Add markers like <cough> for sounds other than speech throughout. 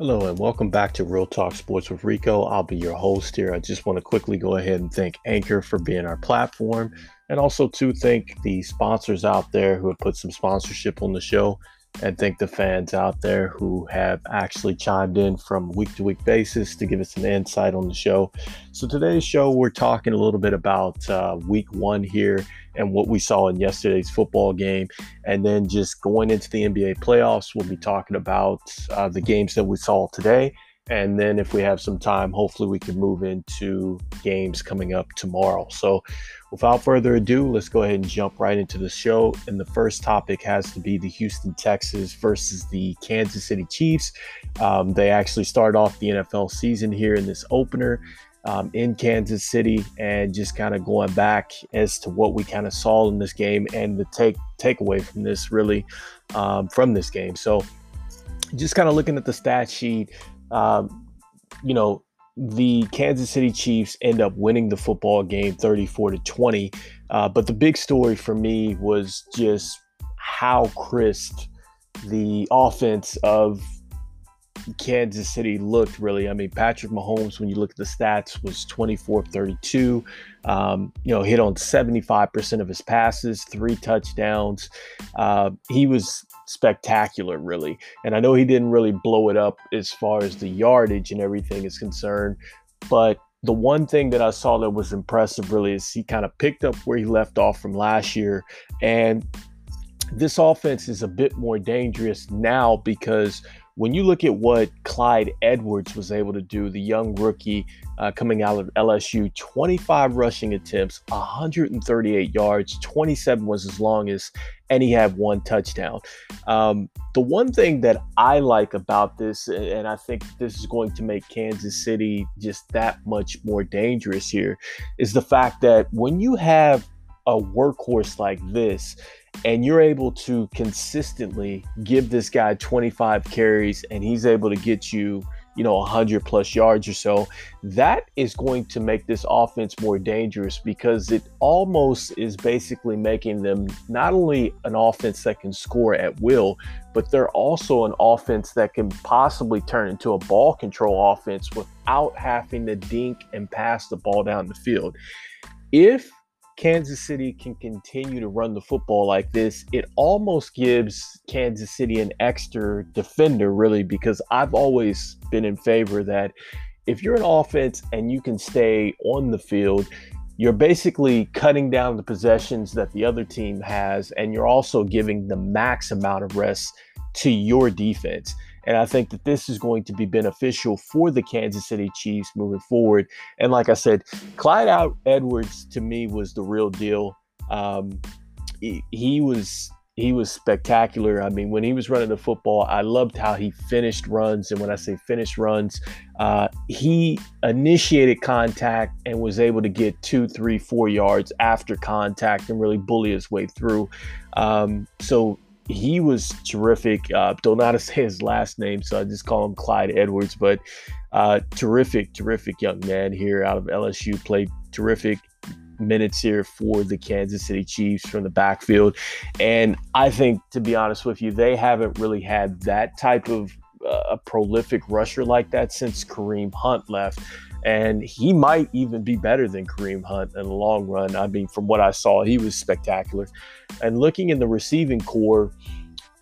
Hello and welcome back to Real Talk Sports with Rico. I'll be your host here. I just want to quickly go ahead and thank Anchor for being our platform and also to thank the sponsors out there who have put some sponsorship on the show and thank the fans out there who have actually chimed in from week to week basis to give us an insight on the show. So today's show, we're talking a little bit about uh, week one here and what we saw in yesterday's football game, and then just going into the NBA playoffs, we'll be talking about uh, the games that we saw today and then if we have some time, hopefully we can move into games coming up tomorrow. So without further ado, let's go ahead and jump right into the show. And the first topic has to be the Houston Texans versus the Kansas City Chiefs. Um, they actually start off the NFL season here in this opener. Um, in Kansas City, and just kind of going back as to what we kind of saw in this game and the take takeaway from this really um, from this game. So, just kind of looking at the stat sheet, um, you know, the Kansas City Chiefs end up winning the football game 34 to 20. Uh, but the big story for me was just how crisp the offense of Kansas City looked really. I mean, Patrick Mahomes, when you look at the stats, was 24 32. Um, you know, hit on 75% of his passes, three touchdowns. Uh, he was spectacular, really. And I know he didn't really blow it up as far as the yardage and everything is concerned, but the one thing that I saw that was impressive really is he kind of picked up where he left off from last year. And this offense is a bit more dangerous now because when you look at what Clyde Edwards was able to do, the young rookie uh, coming out of LSU, 25 rushing attempts, 138 yards, 27 was his longest, and he had one touchdown. Um, the one thing that I like about this, and I think this is going to make Kansas City just that much more dangerous here, is the fact that when you have a workhorse like this, and you're able to consistently give this guy 25 carries and he's able to get you you know 100 plus yards or so that is going to make this offense more dangerous because it almost is basically making them not only an offense that can score at will but they're also an offense that can possibly turn into a ball control offense without having to dink and pass the ball down the field. If Kansas City can continue to run the football like this, it almost gives Kansas City an extra defender, really, because I've always been in favor that if you're an offense and you can stay on the field, you're basically cutting down the possessions that the other team has, and you're also giving the max amount of rest to your defense. And I think that this is going to be beneficial for the Kansas City Chiefs moving forward. And like I said, Clyde Edwards to me was the real deal. Um, he, he was he was spectacular. I mean, when he was running the football, I loved how he finished runs. And when I say finished runs, uh, he initiated contact and was able to get two, three, four yards after contact and really bully his way through. Um, so he was terrific. Uh, don't know how to <laughs> say his last name, so I just call him Clyde Edwards. But uh, terrific, terrific young man here out of LSU. Played terrific minutes here for the Kansas City Chiefs from the backfield. And I think, to be honest with you, they haven't really had that type of uh, a prolific rusher like that since Kareem Hunt left. And he might even be better than Kareem Hunt in the long run. I mean, from what I saw, he was spectacular. And looking in the receiving corps,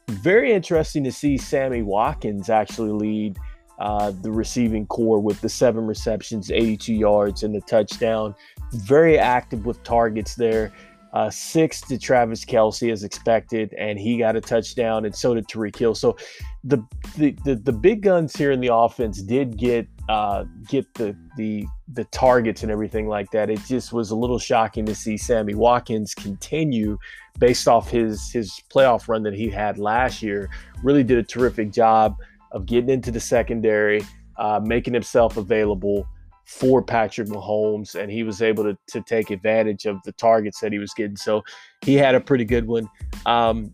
very interesting to see Sammy Watkins actually lead uh, the receiving corps with the seven receptions, 82 yards, and the touchdown. Very active with targets there. Uh, six to Travis Kelce as expected, and he got a touchdown, and so did Tyreek Hill. So the, the the the big guns here in the offense did get uh, get the the the targets and everything like that. It just was a little shocking to see Sammy Watkins continue based off his his playoff run that he had last year. Really did a terrific job of getting into the secondary, uh, making himself available for Patrick Mahomes, and he was able to, to take advantage of the targets that he was getting. So he had a pretty good one. Um,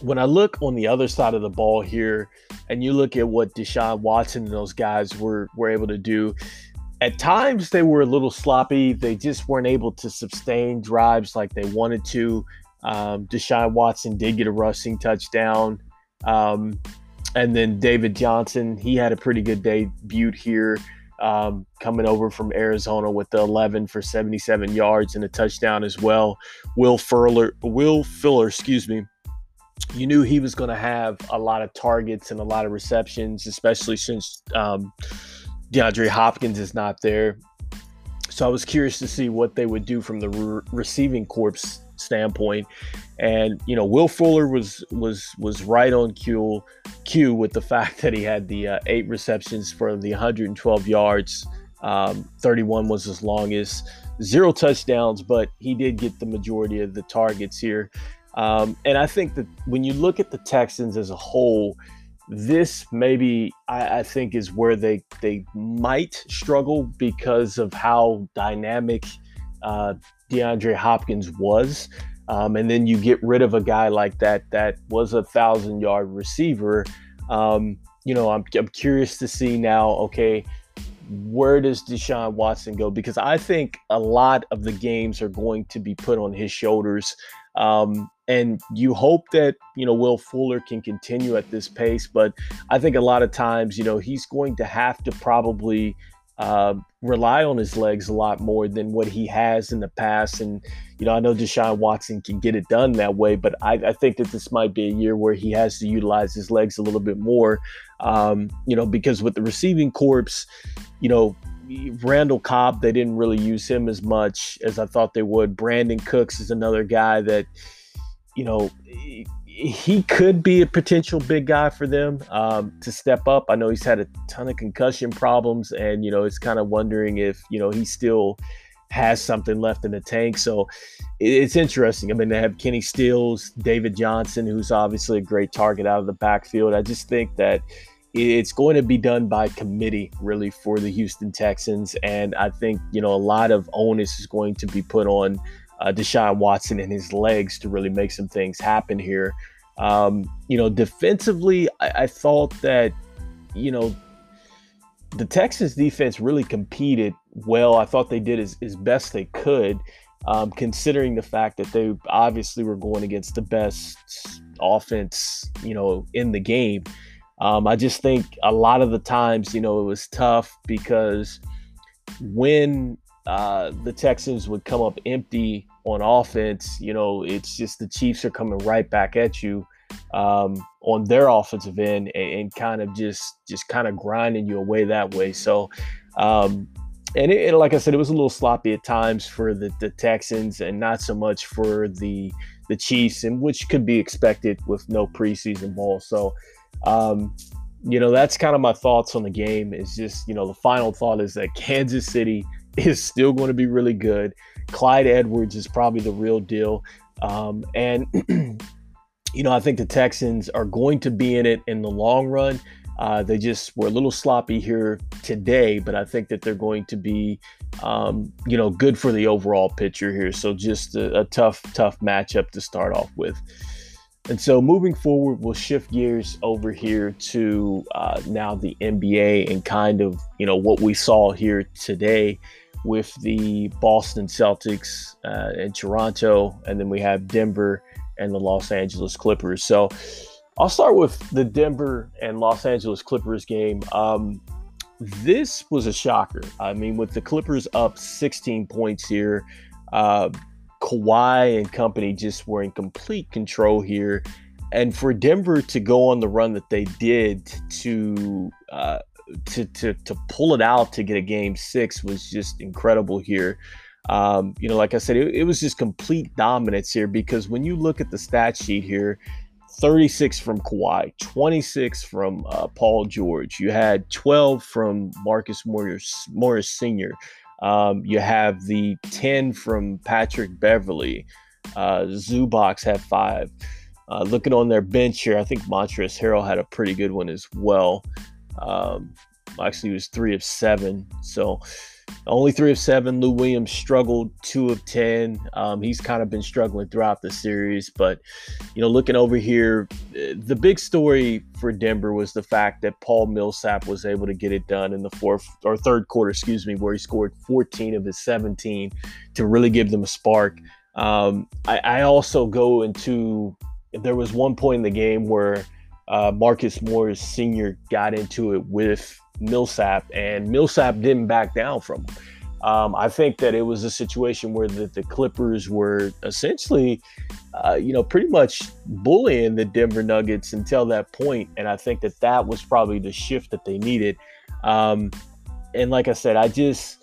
when I look on the other side of the ball here, and you look at what Deshaun Watson and those guys were were able to do, at times they were a little sloppy. They just weren't able to sustain drives like they wanted to. Um, Deshaun Watson did get a rushing touchdown. Um, and then David Johnson, he had a pretty good debut here, um, coming over from Arizona with the 11 for 77 yards and a touchdown as well. Will Fuller, Will Fuller, excuse me, you knew he was going to have a lot of targets and a lot of receptions, especially since um, DeAndre Hopkins is not there. So I was curious to see what they would do from the re- receiving corps standpoint. And you know, Will Fuller was was was right on cue, cue with the <laughs> fact that he had the uh, eight receptions for the 112 yards. Um, 31 was his longest. Zero touchdowns, but he did get the majority of the targets here. Um, and I think that when you look at the Texans as a whole, this maybe I, I, think is where they they might struggle because of how dynamic uh, DeAndre Hopkins was. Um, and then you get rid of a guy like that that was a thousand yard receiver. Um, you know, I'm, I'm curious to see now, okay, where does Deshaun Watson go? Because I think a lot of the games are going to be put on his shoulders. Um, and you hope that you know Will Fuller can continue at this pace, but I think a lot of times you know he's going to have to probably uh, rely on his legs a lot more than what he has in the past. And you know I know Deshaun Watson can get it done that way, but I, I think that this might be a year where he has to utilize his legs a little bit more. Um, you know because with the receiving corps, you know Randall Cobb, they didn't really use him as much as I thought they would. Brandin Cooks is another guy that you know, he could be a potential big guy for them um, to step up. I know he's had a ton of concussion problems, and you know, it's kind of wondering if you know he still has something left in the tank. So it's interesting. I mean, they have Kenny Stills, David Johnson, who's obviously a great target out of the backfield. I just think that it's going to be done by committee really for the Houston Texans, and I think you know a lot of onus is going to be put on uh, Deshaun Watson and his legs to really make some things happen here. Um, you know, defensively, I, I thought that, you know, the Texans defense really competed well. I thought they did as, as best they could, um, considering the fact that they obviously were going against the best offense, you know, in the game. Um, I just think a lot of the times, you know, it was tough because when uh, the Texans would come up empty on offense, you know, it's just the Chiefs are coming right back at you um, on their offensive end and, and, kind of just just kind of grinding you away that way. So, um, and, it, and, like I said, it was a little sloppy at times for the, the Texans and not so much for the the Chiefs, and which could be expected with no preseason ball. So, um, you know, that's kind of my thoughts on the game. Is just you know the final thought is that <laughs> Kansas City is still going to be really good. Clyde Edwards is probably the real deal. Um, and, <clears throat> you know, I think the Texans are going to be in it in the long run. Uh, they just were a little sloppy here today, but I think that they're going to be, um, you know, good for the overall picture here. So just a, a tough, tough matchup to start off with. And so moving forward, we'll shift gears over here to uh, now the NBA and kind of, you know, what we saw here today with the Boston Celtics uh, and Toronto, and then we have Denver and the Los Angeles Clippers. So I'll start with the Denver and Los Angeles Clippers game. Um, this was a shocker. I mean, with the Clippers up 16 points here, uh, Kawhi and company just were in complete control here. And for Denver to go on the run that they did to uh, to to to pull it out to get a game six was just incredible here. Um, you know, like I said, it, it was just complete dominance here because when you look at the stat sheet here, 36 from Kawhi, 26 from uh, Paul George. You had 12 from Marcus Morris, Morris Sr. Um, you have the 10 from Patrick Beverley. Uh, Zubac had five. Uh, looking on their bench here, I think Montrezl Harrell had a pretty good one as well. Um, actually, he was three of seven. So only three of seven. Lou Williams struggled two of 10. Um, he's kind of been struggling throughout the series. But, you know, looking over here, the big story for Denver was the fact that Paul Millsap was able to get it done in the fourth or third quarter, excuse me, where he scored 14 of his 17 to really give them a spark. Um, I, I also go into, there was one point in the game where uh, Marcus Morris Sr. got into it with Millsap, and Millsap didn't back down from him. Um, I think that it was a situation where the, the Clippers were essentially, uh, you know, pretty much bullying the Denver Nuggets until that point, and I think that that was probably the shift that they needed. Um, and like I said, I just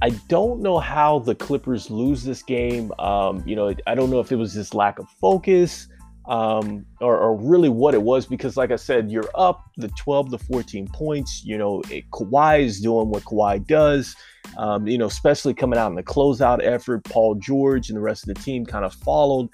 I don't know how the Clippers lose this game. Um, you know, I don't know if it was just lack of focus um, or, or, really what it was, because like I said, you're up the 12 to 14 points. You know, it, Kawhi is doing what Kawhi does. Um, you know, especially coming out in the closeout effort. Paul George and the rest of the team kind of followed.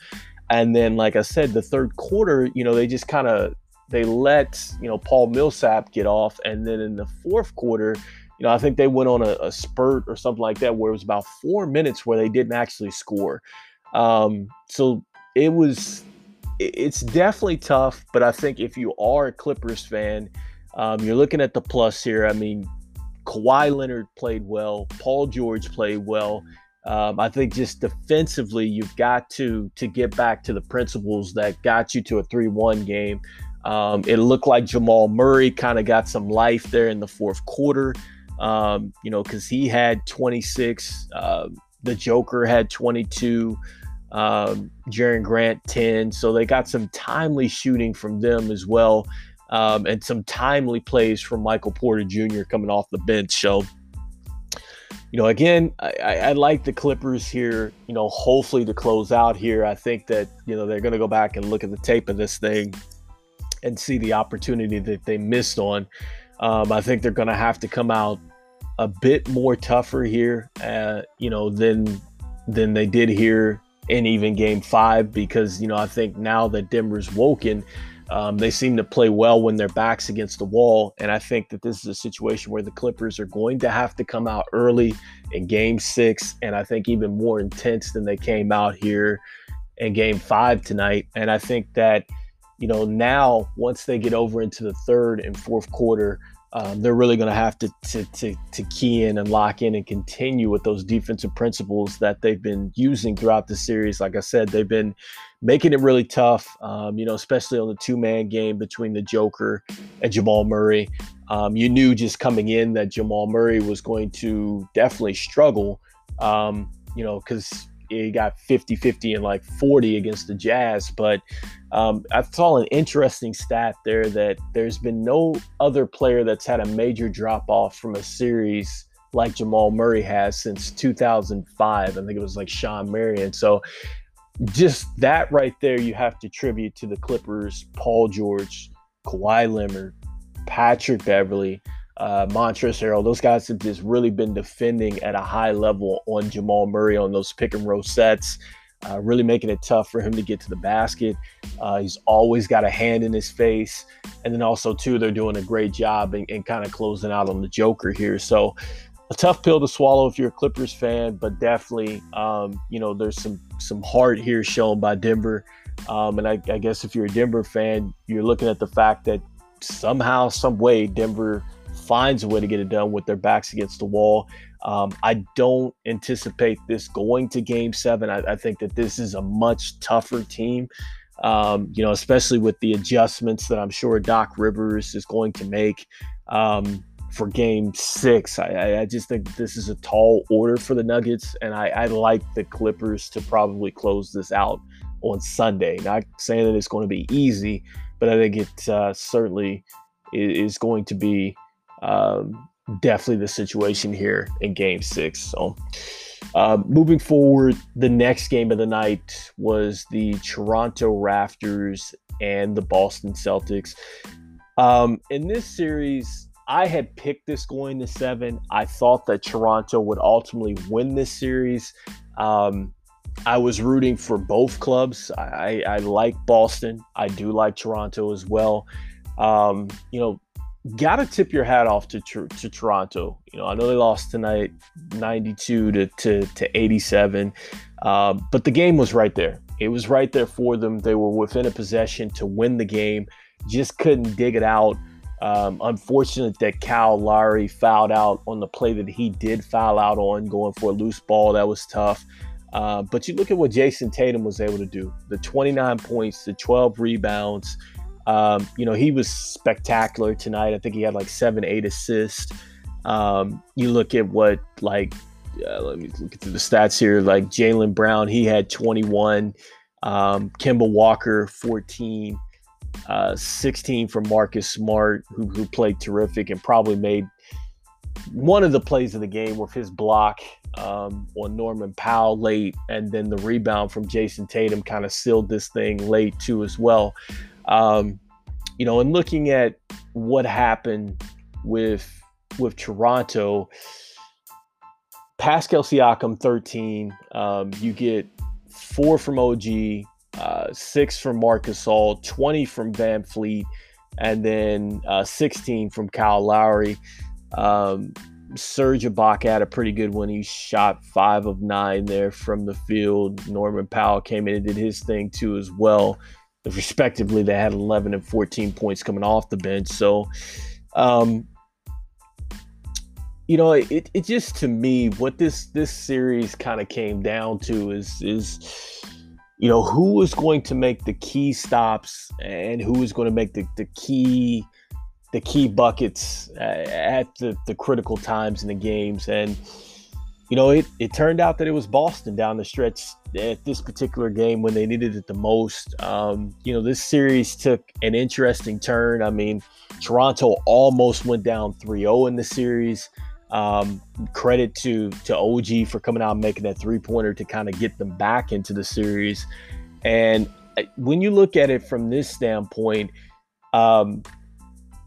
And then, like I said, the third quarter, you know, they just kind of they let you know Paul Millsap get off, and then in the fourth quarter, you know, I think they went on a, a, spurt or something like that where it was about four minutes where they didn't actually score. Um, so it was, it's definitely tough. But I think if you are a Clippers fan, um, you're looking at the plus here. I mean, Kawhi Leonard played well. Paul George played well. Um, I think just defensively, you've got to to get back to the principles that got you to a three-one game. Um, it looked like Jamal Murray kind of got some life there in the fourth quarter um, you know, because he had 26. Uh, the Joker had 22. Um, Jerami Grant 10. So they got some timely shooting from them as well. Um, and some timely plays from Michael Porter Jr. coming off the bench. So, you know, again, I, I, like the Clippers here, you know, hopefully to close out here. I think that, you know, they're going to go back and look at the tape of this thing and see the opportunity that they missed on. Um, I think they're going to have to come out a bit more tougher here, uh, you know, than than they did here in even Game Five because you know I think now that Denver's woken. Um, they seem to play well when their backs against the wall, and I think that this is a situation where the Clippers are going to have to come out early in Game Six, and I think even more intense than they came out here in Game Five tonight. And I think that you know now once they get over into the third and fourth quarter, um, they're really going to have to, to, to key in and lock in and continue with those defensive principles that they've been using throughout the series. Like I said, they've been making it really tough. Um, you know, especially on the two man game between the Joker and Jamal Murray. Um, you knew just coming in that Jamal Murray was going to definitely struggle. Um, you know, because he got 50 50 and like 40 against the Jazz. But um, I saw an interesting stat there that there's been no other player that's had a major drop off from a series like Jamal Murray has since 2005. I think it was like Shawn Marion. So just that right there, you have to tribute to the Clippers, Paul George, Kawhi Leonard, Patrick Beverley, uh, Montrezl Harrell, those guys have just really been defending at a high level on Jamal Murray on those pick and roll sets, uh, really making it tough for him to get to the basket. Uh, he's always got a hand in his face. And then also, too, they're doing a great job and, kind of closing out on the Joker here. So, a tough pill to swallow if you're a Clippers fan, but definitely, um, you know, there's some some heart here shown by Denver. Um, and I, I guess if you're a Denver fan, you're looking at the fact that somehow, some way, Denver finds a way to get it done with their backs against the wall. Um, I don't anticipate this going to game seven. I, I, think that this is a much tougher team, um, you know, especially with the adjustments that I'm sure Doc Rivers is going to make um, for game six. I, I, just think this is a tall order for the Nuggets, and I, I like the Clippers to probably close this out on Sunday. Not saying that it's going to be easy, but I think it uh, certainly is going to be um, definitely the situation here in game six. So, uh, moving forward, the next game of the night was the Toronto Raptors and the Boston Celtics. Um, in this series, I had picked this going to seven. I thought that Toronto would ultimately win this series. Um, I was rooting for both clubs. I, I, like Boston. I do like Toronto as well. Um, you know, got to tip your hat off to, to Toronto. You know, I know they lost tonight, 92 to to, to 87, uh, but the game was right there. It was right there for them. They were within a possession to win the game, just couldn't dig it out. Um, unfortunate that Cal Lowry fouled out on the play that he did foul out on, going for a loose ball. That was tough. Uh, but you look at what Jayson Tatum was able to do the 29 points, the 12 rebounds, Um, you know, he was spectacular tonight. I think he had like seven, eight assists. Um, you look at what like uh, let me look at the stats here. Like Jaylen Brown, he had 21. Um, Kemba Walker, 14. Uh, 16 from Marcus Smart, who, who played terrific and probably made one of the plays of the game with his block um, on Norman Powell late, and then the rebound from Jayson Tatum kind of sealed this thing late too as well. Um, you know, and looking at what happened with with Toronto, Pascal Siakam 13. Um, you get four from OG, uh, six from Marc Gasol, 20 from VanVleet, and then uh, 16 from Kyle Lowry. Um, Serge Ibaka had a pretty good one. He shot five of nine there from the field. Norman Powell came in and did his thing too as well. Respectively, they had 11 and 14 points coming off the bench. So, um, you know, it, it just to me what this this series kind of came down to is is you know who was going to make the key stops and who was going to make the, the key the key buckets at the, the critical times in the games and you know it, it turned out that it was boston down the stretch at this particular game when they needed it the most um, you know this series took an interesting turn i mean toronto almost went down 3-0 in the series um, credit to to OG for coming out and making that three pointer to kind of get them back into the series. And uh, when you look at it from this standpoint, um,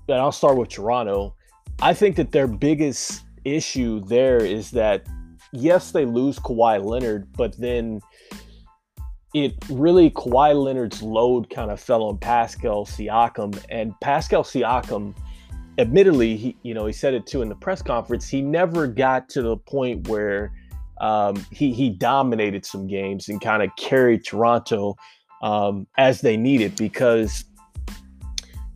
and I'll start with Toronto. I think that their biggest issue there is that yes, they lose Kawhi Leonard, but then it really Kawhi Leonard's load kind of fell on Pascal Siakam, and Pascal Siakam admittedly, he you know he said it too in the press conference. He never got to the point where um, he he dominated some games and kind of carried Toronto um, as they needed because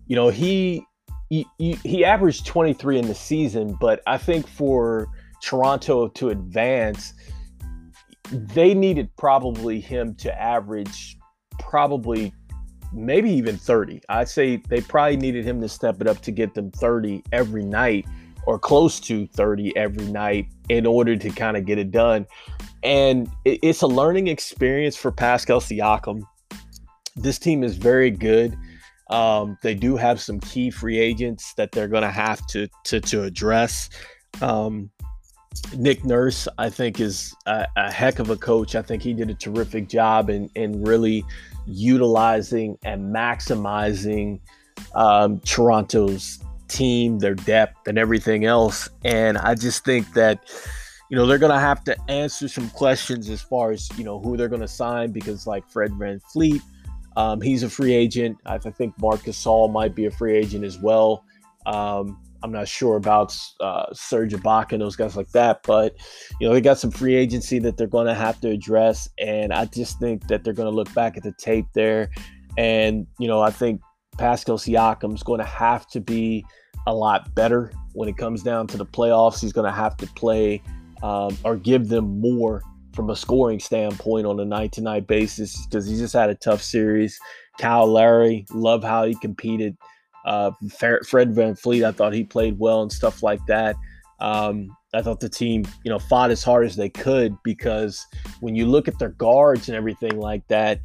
you know he, he he averaged 23 in the season, but I think for Toronto to advance, they needed probably him to average probably maybe even 30. I'd say they probably needed him to step it up to get them 30 every night or close to 30 every night in order to kind of get it done. And it's a learning experience for Pascal Siakam. This team is very good. Um, they do have some key free agents that they're going to have to to address. Um, Nick Nurse, I think, is a, a, heck of a coach. I think he did a terrific job in in really utilizing and maximizing um, Toronto's team, their depth, and everything else. And I just think that, you know, they're going to have to answer some questions as far as, you know, who they're going to sign because, like Fred VanVleet, um, he's a free agent. I, I think Marc Gasol might be a free agent as well. Um, I'm not sure about uh, Serge Ibaka and those guys like that, but you know they got some free agency that they're going to have to address, and I just think that they're going to look back at the tape there, and you know I think Pascal Siakam's going to have to be a lot better when it comes down to the playoffs. He's going to have to play um, or give them more from a scoring standpoint on a night to night basis because he just had a tough series. Kyle Lowry, love how he competed uh, Fred VanVleet, I thought he played well and stuff like that. Um, I thought the team, you know, fought as hard as they could because when you look at their guards and everything like that,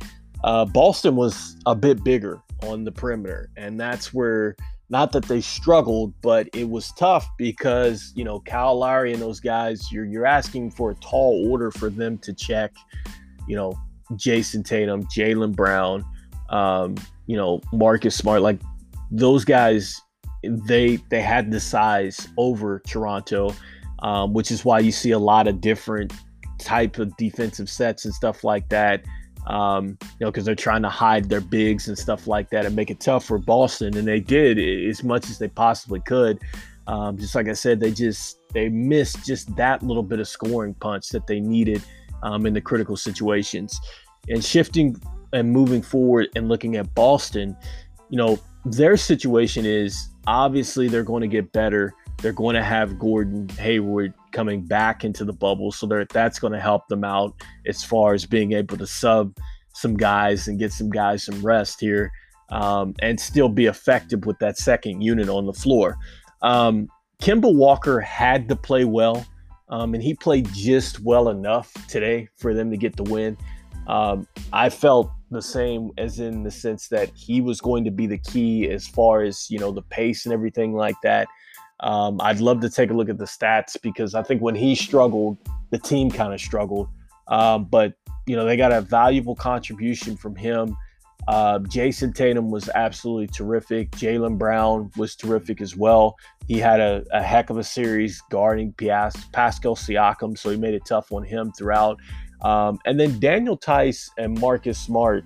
uh, Boston was a bit bigger on the perimeter, and that's where not that they struggled, but it was tough because you know Kyle Lowry and those guys, you're you're asking for a tall order for them to check, you know, Jayson Tatum, Jaylen Brown, um, you know, Marcus Smart, like those guys they they had the size over Toronto, um, which is why you see a lot of different type of defensive sets and stuff like that. Um, you know, because they're trying to hide their bigs and stuff like that and make it tough for Boston, and they did as much as they possibly could. Um, just like I said, they just they missed just that little bit of scoring punch that they needed um, in the critical situations. And shifting and moving forward and looking at Boston, you know, their situation is obviously they're going to get better. They're going to have Gordon Hayward coming back into the bubble, so that's going to help them out as far as being able to sub some guys and get some guys some rest here. um, and still be effective with that second unit on the floor. Um, Kemba Walker had to play well, um, and he played just well enough today for them to get the win. Um, I felt the same as in the sense that he was going to be the key as far as you know the pace and everything like that. Um, I'd love to take a look at the stats because I think when he struggled, the team kind of struggled. Um, but you know they got a valuable contribution from him. Uh, Jayson Tatum was absolutely terrific. Jaylen Brown was terrific as well. He had a, a heck of a series guarding Pias, Pascal Siakam, so he made it tough on him throughout. Um, and then Daniel Theis and Marcus Smart,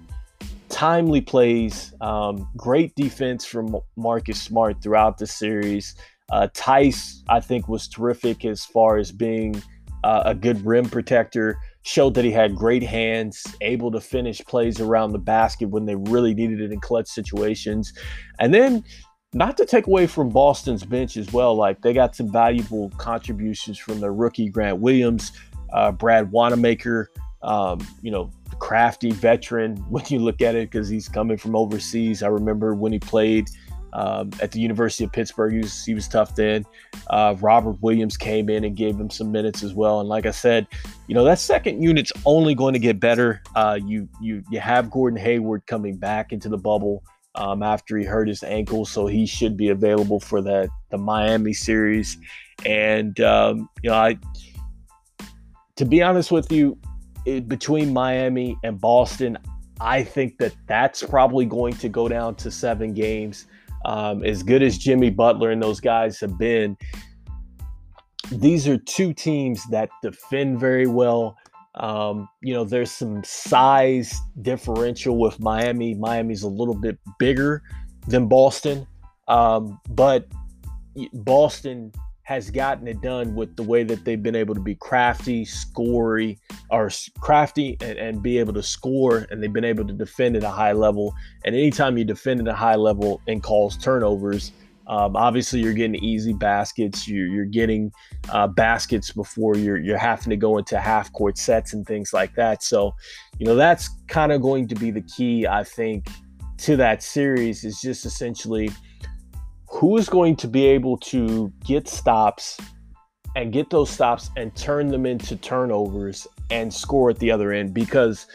timely plays, um, great defense from Marcus Smart throughout the series. Uh, Theis, I think, was terrific as far as being uh, a good rim protector. Showed that he had great hands, able to finish plays around the basket when they really needed it in clutch situations. And then, not to take away from Boston's bench as well, like they got some valuable contributions from their rookie Grant Williams, uh, Brad Wanamaker, um, you know, crafty veteran <laughs> when you look at it because he's coming from overseas. I remember when he played um, at the University of Pittsburgh, he was, he was tough then. Uh, Robert Williams came in and gave him some minutes as well. And like I said, you know that second unit's only going to get better. Uh, you you you have Gordon Hayward coming back into the bubble um, after he hurt his ankle, so he should be available for that the Miami series. And um, you know I to be honest with you, it, between Miami and Boston, I think that that's probably going to go down to seven games. Um, as good as Jimmy Butler and those guys have been, these are two teams that defend very well. Um, you know, there's some size differential with Miami. Miami's a little bit bigger than Boston, um, but Boston has gotten it done with the way that they've been able to be crafty, scory, or crafty and, and be able to score, and they've been able to defend at a high level. And anytime you defend at a high level and cause turnovers, um, obviously you're getting easy baskets. You're, you're getting uh, baskets before you're you're having to go into half court sets and things like that. So, you know that's kind of going to be the key, I think, to that series is just essentially who is going to be able to get stops and get those stops and turn them into turnovers and score at the other end? Because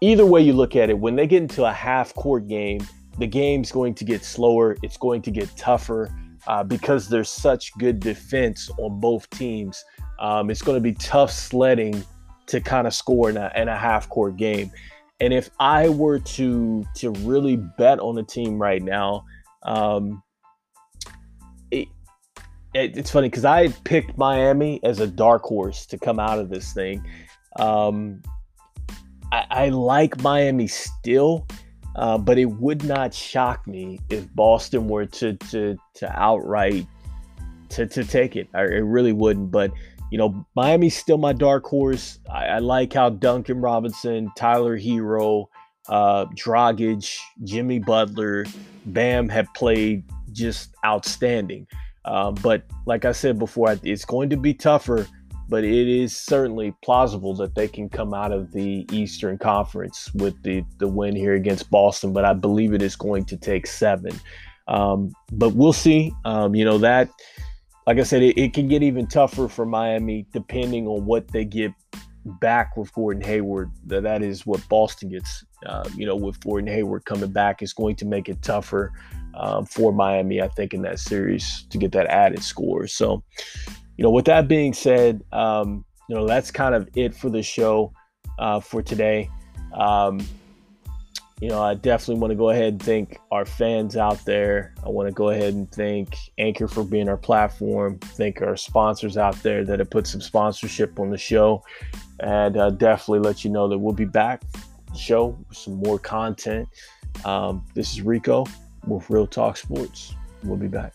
either way you look at it when they get into a half court game the game's going to get slower it's going to get tougher uh, because there's such good defense on both teams. Um, it's going to be tough sledding to kind of score in a, in a half court game. And if i were to to really bet on a team right now um, it's funny because I picked Miami as a dark horse to come out of this thing. Um, I, I, like Miami still, uh, but it would not shock me if Boston were to to to outright to to take it. I, it really wouldn't. But you know, Miami's still my dark horse. I, I like how Duncan Robinson, Tyler Herro, uh, Jimmy Butler, Bam have played just outstanding. Um, but like I said before, it's going to be tougher, but it is certainly plausible that they can come out of the Eastern Conference with the, the win here against Boston. But I believe it is going to take seven. Um, but we'll see. Um, you know, that, like I said, it, it can get even tougher for Miami depending on what they get back with Gordon Hayward. That is what Boston gets. Uh, you know, with Gordon Hayward coming back, is going to make it tougher um, for Miami, I think, in that series to get that added score. So, you know, with that being said, um, you know, that's kind of it for the show uh, for today. Um, you know, I definitely want to go ahead and thank our fans out there. I want to go ahead and thank Anchor for being our platform. Thank our sponsors out there that have put some sponsorship on the show, and uh, definitely let you know that we'll be back show with some more content. Um, this is Rico with Real Talk Sports. We'll be back.